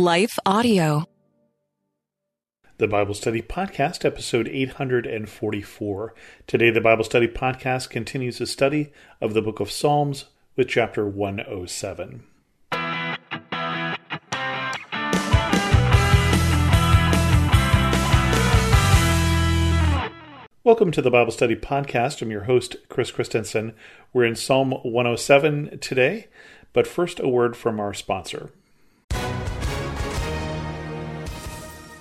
Life Audio. The Bible Study Podcast, episode 844. Today, the Bible Study Podcast continues a study of the book of Psalms with chapter 107. Welcome to the Bible Study Podcast. I'm your host, Chris Christensen. We're in Psalm 107 today, but first, a word from our sponsor.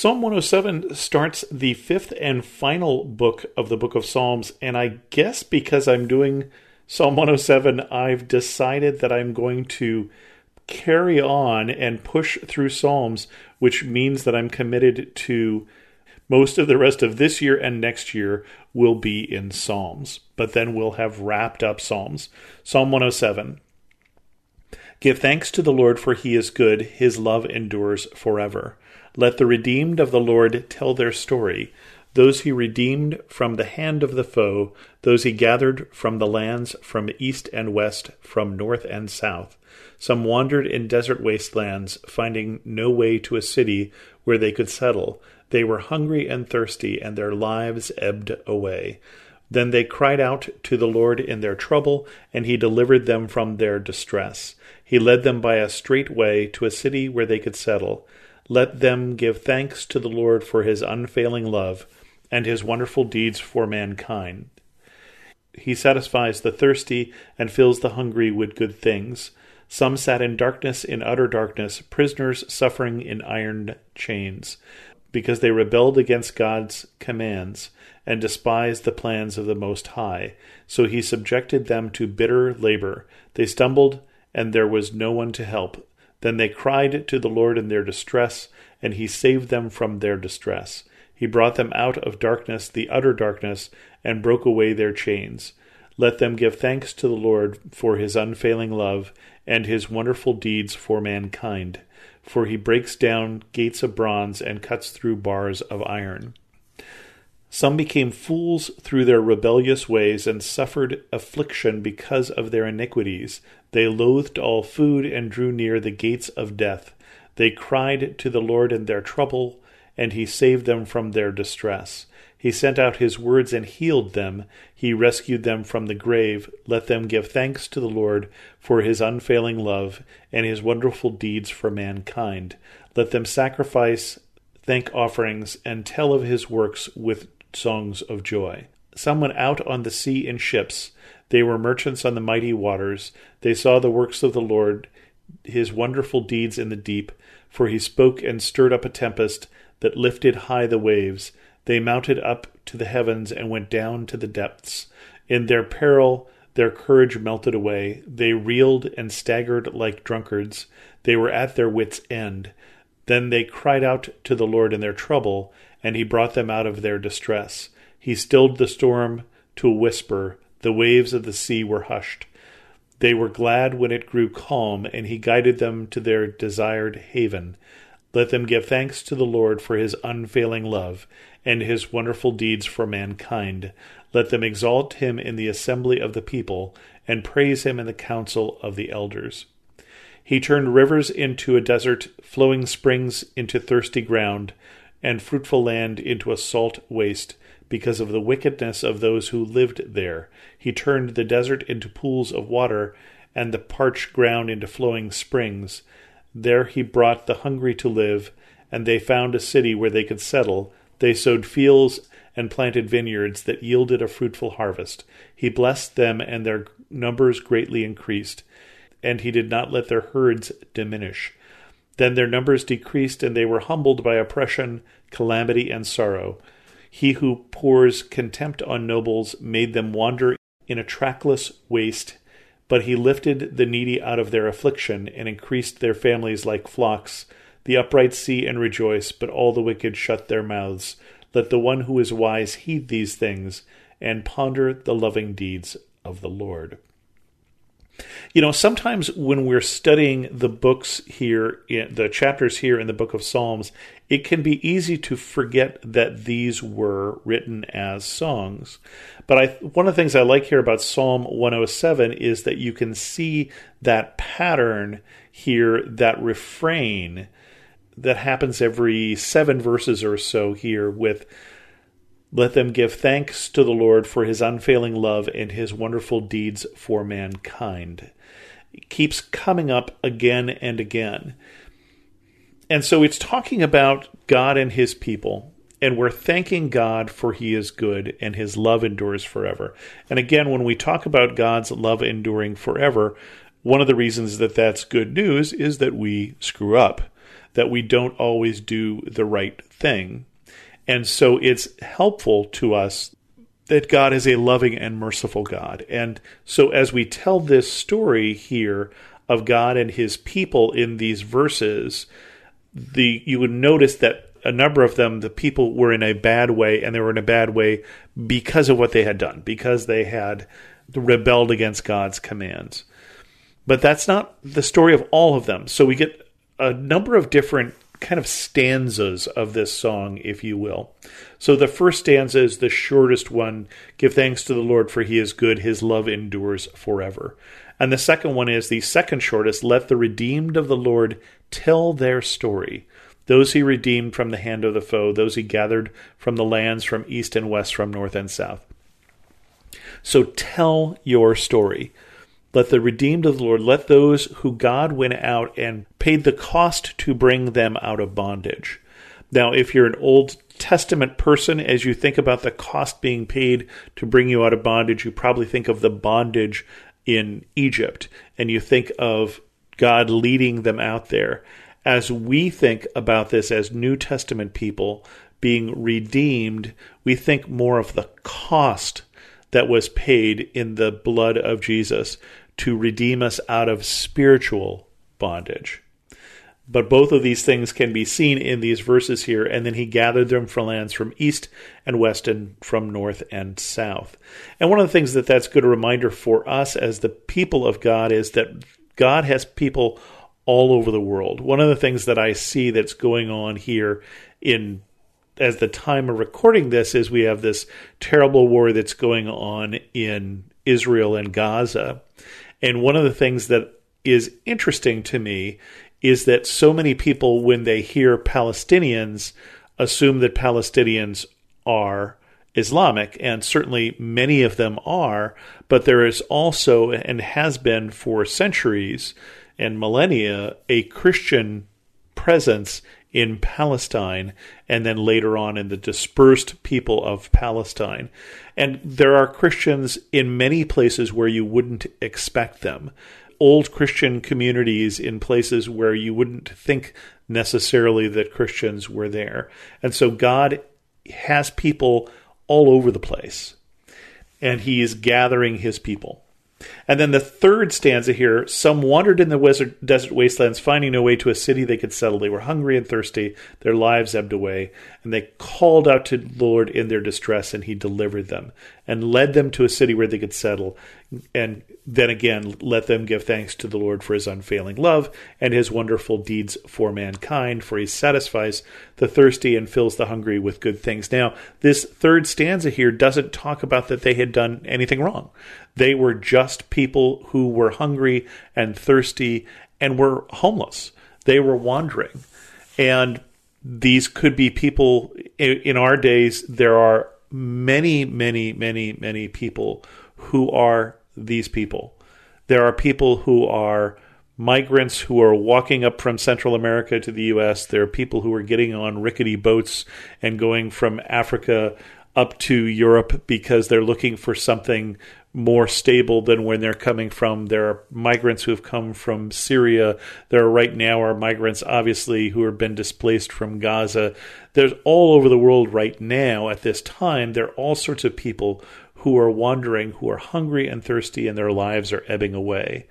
Psalm 107 starts the fifth and final book of the book of Psalms, and I guess because I'm doing Psalm 107, I've decided that I'm going to carry on and push through Psalms, which means that I'm committed to most of the rest of this year and next year will be in Psalms, but then we'll have wrapped up Psalms. Psalm 107. Give thanks to the Lord, for he is good, his love endures forever. Let the redeemed of the Lord tell their story those he redeemed from the hand of the foe, those he gathered from the lands from east and west, from north and south. Some wandered in desert wastelands, finding no way to a city where they could settle. They were hungry and thirsty, and their lives ebbed away. Then they cried out to the Lord in their trouble, and he delivered them from their distress. He led them by a straight way to a city where they could settle. Let them give thanks to the Lord for his unfailing love and his wonderful deeds for mankind. He satisfies the thirsty and fills the hungry with good things. Some sat in darkness, in utter darkness, prisoners suffering in iron chains, because they rebelled against God's commands and despised the plans of the Most High. So he subjected them to bitter labor. They stumbled, and there was no one to help. Then they cried to the Lord in their distress, and he saved them from their distress. He brought them out of darkness, the utter darkness, and broke away their chains. Let them give thanks to the Lord for his unfailing love and his wonderful deeds for mankind. For he breaks down gates of bronze and cuts through bars of iron. Some became fools through their rebellious ways and suffered affliction because of their iniquities. They loathed all food and drew near the gates of death. They cried to the Lord in their trouble and he saved them from their distress. He sent out his words and healed them. He rescued them from the grave. Let them give thanks to the Lord for his unfailing love and his wonderful deeds for mankind. Let them sacrifice thank offerings and tell of his works with songs of joy. Some went out on the sea in ships. They were merchants on the mighty waters. They saw the works of the Lord, his wonderful deeds in the deep. For he spoke and stirred up a tempest that lifted high the waves. They mounted up to the heavens and went down to the depths. In their peril, their courage melted away. They reeled and staggered like drunkards. They were at their wits' end. Then they cried out to the Lord in their trouble, and he brought them out of their distress. He stilled the storm to a whisper. The waves of the sea were hushed. They were glad when it grew calm, and he guided them to their desired haven. Let them give thanks to the Lord for his unfailing love and his wonderful deeds for mankind. Let them exalt him in the assembly of the people and praise him in the council of the elders. He turned rivers into a desert, flowing springs into thirsty ground, and fruitful land into a salt waste, because of the wickedness of those who lived there. He turned the desert into pools of water, and the parched ground into flowing springs. There he brought the hungry to live, and they found a city where they could settle. They sowed fields and planted vineyards that yielded a fruitful harvest. He blessed them, and their numbers greatly increased, and he did not let their herds diminish. Then their numbers decreased, and they were humbled by oppression, calamity, and sorrow. He who pours contempt on nobles made them wander in a trackless waste. But he lifted the needy out of their affliction and increased their families like flocks. The upright see and rejoice, but all the wicked shut their mouths. Let the one who is wise heed these things and ponder the loving deeds of the Lord. You know, sometimes when we're studying the books here, the chapters here in the book of Psalms, it can be easy to forget that these were written as songs. But I, one of the things I like here about Psalm 107 is that you can see that pattern here, that refrain that happens every seven verses or so here with let them give thanks to the Lord for his unfailing love and his wonderful deeds for mankind. It keeps coming up again and again. And so it's talking about God and his people, and we're thanking God for he is good and his love endures forever. And again, when we talk about God's love enduring forever, one of the reasons that that's good news is that we screw up, that we don't always do the right thing. And so it's helpful to us that God is a loving and merciful God. And so as we tell this story here of God and his people in these verses, the you would notice that a number of them the people were in a bad way and they were in a bad way because of what they had done, because they had rebelled against God's commands. But that's not the story of all of them. So we get a number of different kind of stanzas of this song, if you will. So the first stanza is the shortest one Give thanks to the Lord, for he is good, his love endures forever. And the second one is the second shortest Let the redeemed of the Lord tell their story. Those he redeemed from the hand of the foe, those he gathered from the lands from east and west, from north and south. So tell your story. Let the redeemed of the Lord, let those who God went out and paid the cost to bring them out of bondage. Now, if you're an Old Testament person, as you think about the cost being paid to bring you out of bondage, you probably think of the bondage in Egypt and you think of God leading them out there. As we think about this as New Testament people being redeemed, we think more of the cost that was paid in the blood of Jesus to redeem us out of spiritual bondage. But both of these things can be seen in these verses here. And then he gathered them from lands from east and west and from north and south. And one of the things that that's good a reminder for us as the people of God is that God has people all over the world. One of the things that I see that's going on here in as the time of recording this is we have this terrible war that's going on in Israel and Gaza. And one of the things that is interesting to me is that so many people, when they hear Palestinians, assume that Palestinians are Islamic, and certainly many of them are, but there is also and has been for centuries and millennia a Christian presence in Palestine and then later on in the dispersed people of Palestine. And there are Christians in many places where you wouldn't expect them. Old Christian communities in places where you wouldn't think necessarily that Christians were there. And so God has people all over the place, and He is gathering His people. And then the third stanza here some wandered in the desert wastelands, finding no way to a city they could settle. They were hungry and thirsty, their lives ebbed away, and they called out to the Lord in their distress, and he delivered them and led them to a city where they could settle. And then again, let them give thanks to the Lord for his unfailing love and his wonderful deeds for mankind, for he satisfies the thirsty and fills the hungry with good things. Now, this third stanza here doesn't talk about that they had done anything wrong. They were just people who were hungry and thirsty and were homeless. They were wandering. And these could be people in our days, there are many, many, many, many people who are these people. There are people who are migrants who are walking up from Central America to the U.S. There are people who are getting on rickety boats and going from Africa up to Europe because they're looking for something more stable than when they're coming from. There are migrants who have come from Syria. There are right now are migrants, obviously, who have been displaced from Gaza. There's all over the world right now at this time. There are all sorts of people who are wandering, who are hungry and thirsty, and their lives are ebbing away.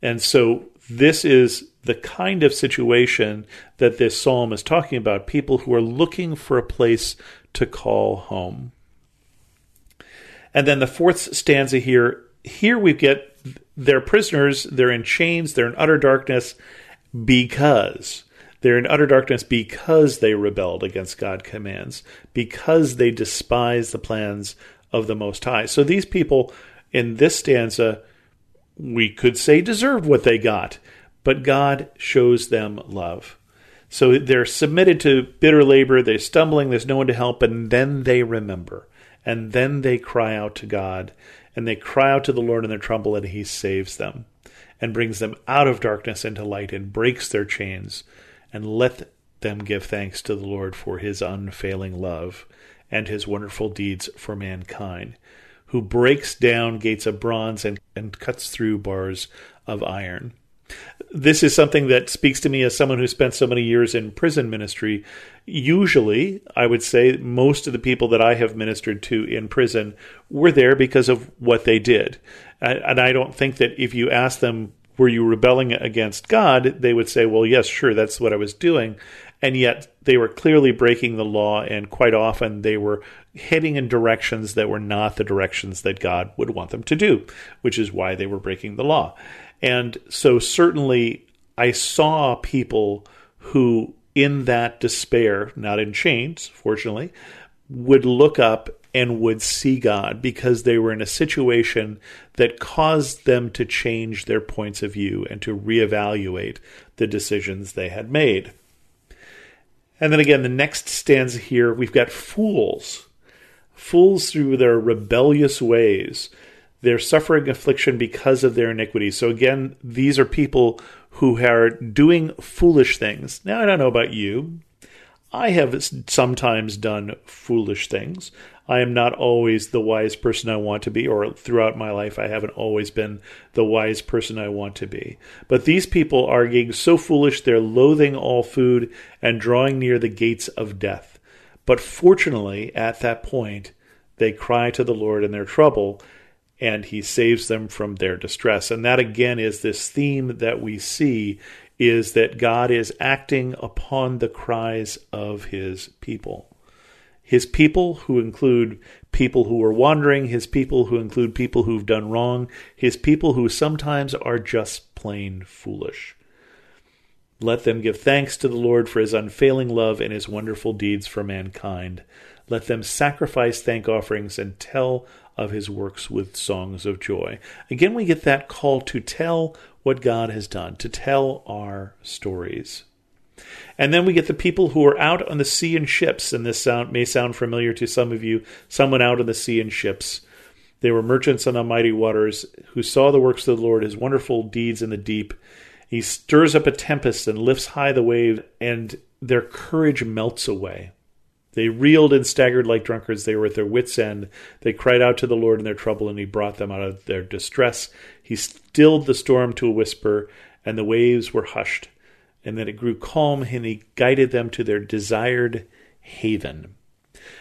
And so this is the kind of situation that this psalm is talking about people who are looking for a place to call home. And then the fourth stanza here here we get they're prisoners, they're in chains, they're in utter darkness because they're in utter darkness because they rebelled against God's commands, because they despise the plans of the Most High. So these people in this stanza, we could say, deserved what they got, but God shows them love. So they're submitted to bitter labor, they're stumbling, there's no one to help, and then they remember. And then they cry out to God, and they cry out to the Lord in their trouble, and He saves them and brings them out of darkness into light and breaks their chains. And let them give thanks to the Lord for His unfailing love and His wonderful deeds for mankind, who breaks down gates of bronze and, and cuts through bars of iron this is something that speaks to me as someone who spent so many years in prison ministry. Usually, I would say most of the people that I have ministered to in prison were there because of what they did. And I don't think that if you ask them, were you rebelling against God? They would say, well, yes, sure, that's what I was doing. And yet they were clearly breaking the law, and quite often they were heading in directions that were not the directions that God would want them to do, which is why they were breaking the law. And so, certainly, I saw people who, in that despair, not in chains, fortunately, would look up and would see God because they were in a situation that caused them to change their points of view and to reevaluate the decisions they had made. And then again, the next stanza here, we've got fools. Fools through their rebellious ways they're suffering affliction because of their iniquity. So again, these are people who are doing foolish things. Now, I don't know about you. I have sometimes done foolish things. I am not always the wise person I want to be, or throughout my life, I haven't always been the wise person I want to be. But these people are getting so foolish, they're loathing all food and drawing near the gates of death. But fortunately, at that point, they cry to the Lord in their trouble, and he saves them from their distress. And that again is this theme that we see is that God is acting upon the cries of his people. His people, who include people who are wandering, his people who include people who've done wrong, his people who sometimes are just plain foolish. Let them give thanks to the Lord for his unfailing love and his wonderful deeds for mankind. Let them sacrifice thank offerings and tell of his works with songs of joy. Again, we get that call to tell what God has done, to tell our stories. And then we get the people who are out on the sea in ships, and this sound, may sound familiar to some of you. Someone out on the sea in ships. They were merchants on the mighty waters who saw the works of the Lord, his wonderful deeds in the deep. He stirs up a tempest and lifts high the wave, and their courage melts away. They reeled and staggered like drunkards. They were at their wits' end. They cried out to the Lord in their trouble, and He brought them out of their distress. He stilled the storm to a whisper, and the waves were hushed. And then it grew calm, and He guided them to their desired haven.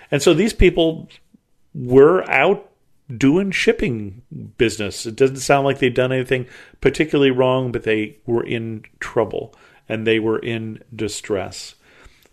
And so these people were out doing shipping business. It doesn't sound like they'd done anything particularly wrong, but they were in trouble and they were in distress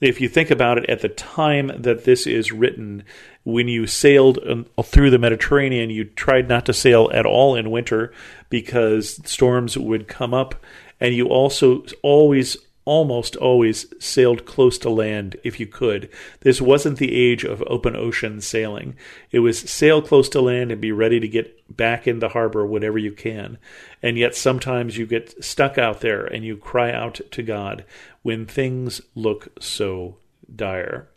if you think about it, at the time that this is written, when you sailed um, through the Mediterranean, you tried not to sail at all in winter because storms would come up, and you also always almost always sailed close to land if you could. This wasn't the age of open ocean sailing. It was sail close to land and be ready to get back in the harbor whenever you can. And yet sometimes you get stuck out there and you cry out to God when things look so dire.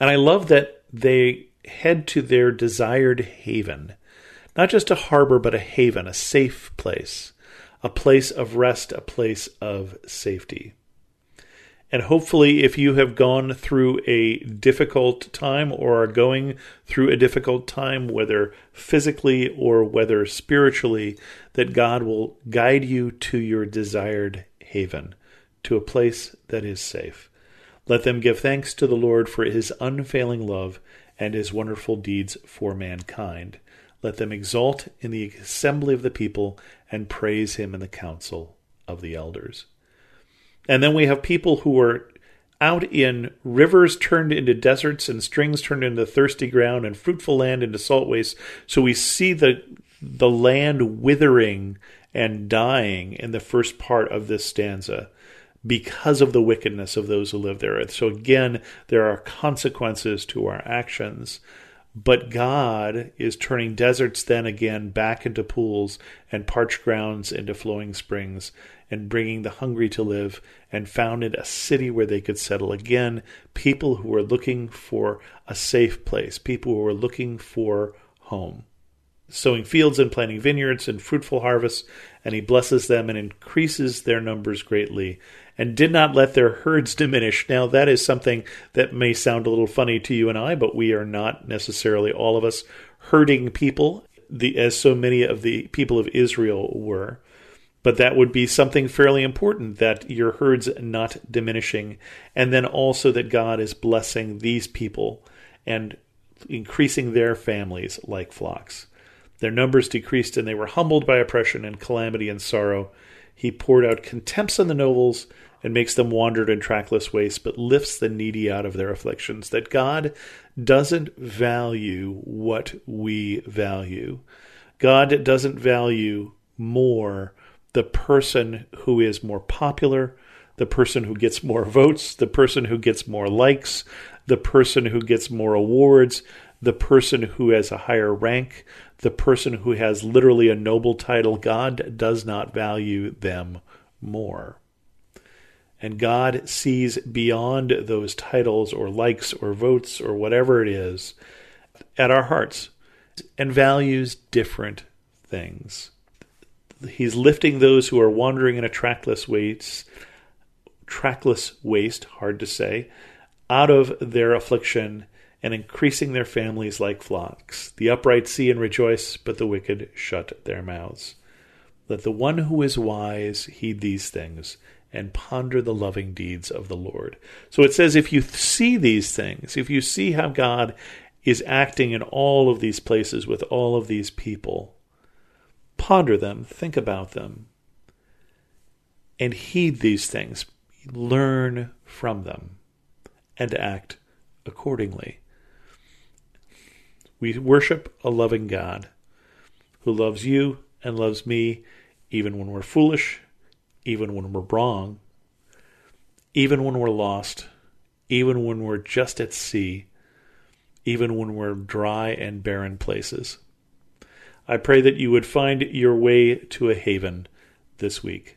And I love that they head to their desired haven. Not just a harbor, but a haven, a safe place a place of rest, a place of safety. And hopefully, if you have gone through a difficult time or are going through a difficult time, whether physically or whether spiritually, that God will guide you to your desired haven, to a place that is safe. Let them give thanks to the Lord for his unfailing love and his wonderful deeds for mankind. Let them exult in the assembly of the people and praise him in the council of the elders. And then we have people who are out in rivers turned into deserts and strings turned into thirsty ground and fruitful land into salt waste. So we see the the land withering and dying in the first part of this stanza because of the wickedness of those who live there. So again, there are consequences to our actions. But God is turning deserts then again back into pools and parched grounds into flowing springs and bringing the hungry to live, and founded a city where they could settle again. People who were looking for a safe place, people who were looking for home. Sowing fields and planting vineyards and fruitful harvests, and he blesses them and increases their numbers greatly, and did not let their herds diminish. Now, that is something that may sound a little funny to you and I, but we are not necessarily all of us herding people, the, as so many of the people of Israel were but that would be something fairly important that your herd's not diminishing. And then also that God is blessing these people and increasing their families like flocks. Their numbers decreased, and they were humbled by oppression and calamity and sorrow. He poured out contempts on the nobles and makes them wander in trackless wastes, but lifts the needy out of their afflictions. That God doesn't value what we value. God doesn't value more the person who is more popular, the person who gets more votes, the person who gets more likes, the person who gets more awards, the person who has a higher rank, the person who has literally a noble title. God does not value them more. And God sees beyond those titles or likes or votes or whatever it is at our hearts and values different things he's lifting those who are wandering in a trackless waste, trackless waste, hard to say, out of their affliction and increasing their families like flocks. The upright see and rejoice, but the wicked shut their mouths. Let the one who is wise heed these things and ponder the loving deeds of the Lord. So it says, if you see these things, if you see how God is acting in all of these places with all of these people, Ponder them, think about them, and heed these things. Learn from them and act accordingly. We worship a loving God who loves you and loves me even when we're foolish, even when we're wrong, even when we're lost, even when we're just at sea, even when we're dry and barren places. I pray that you would find your way to a haven this week.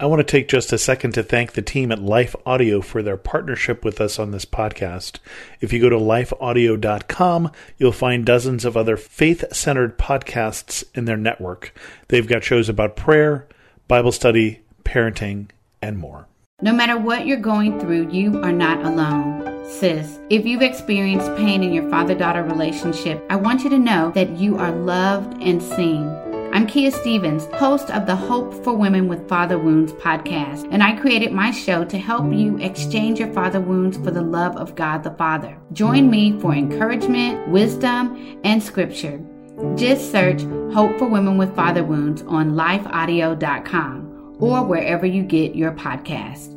I want to take just a second to thank the team at Life Audio for their partnership with us on this podcast. If you go to lifeaudio.com, you'll find dozens of other faith centered podcasts in their network. They've got shows about prayer, Bible study, parenting, and more. No matter what you're going through, you are not alone. Sis, if you've experienced pain in your father daughter relationship, I want you to know that you are loved and seen. I'm Kia Stevens, host of the Hope for Women with Father Wounds podcast, and I created my show to help you exchange your father wounds for the love of God the Father. Join me for encouragement, wisdom, and scripture. Just search Hope for Women with Father Wounds on lifeaudio.com or wherever you get your podcast.